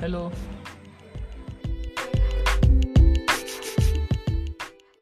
hello.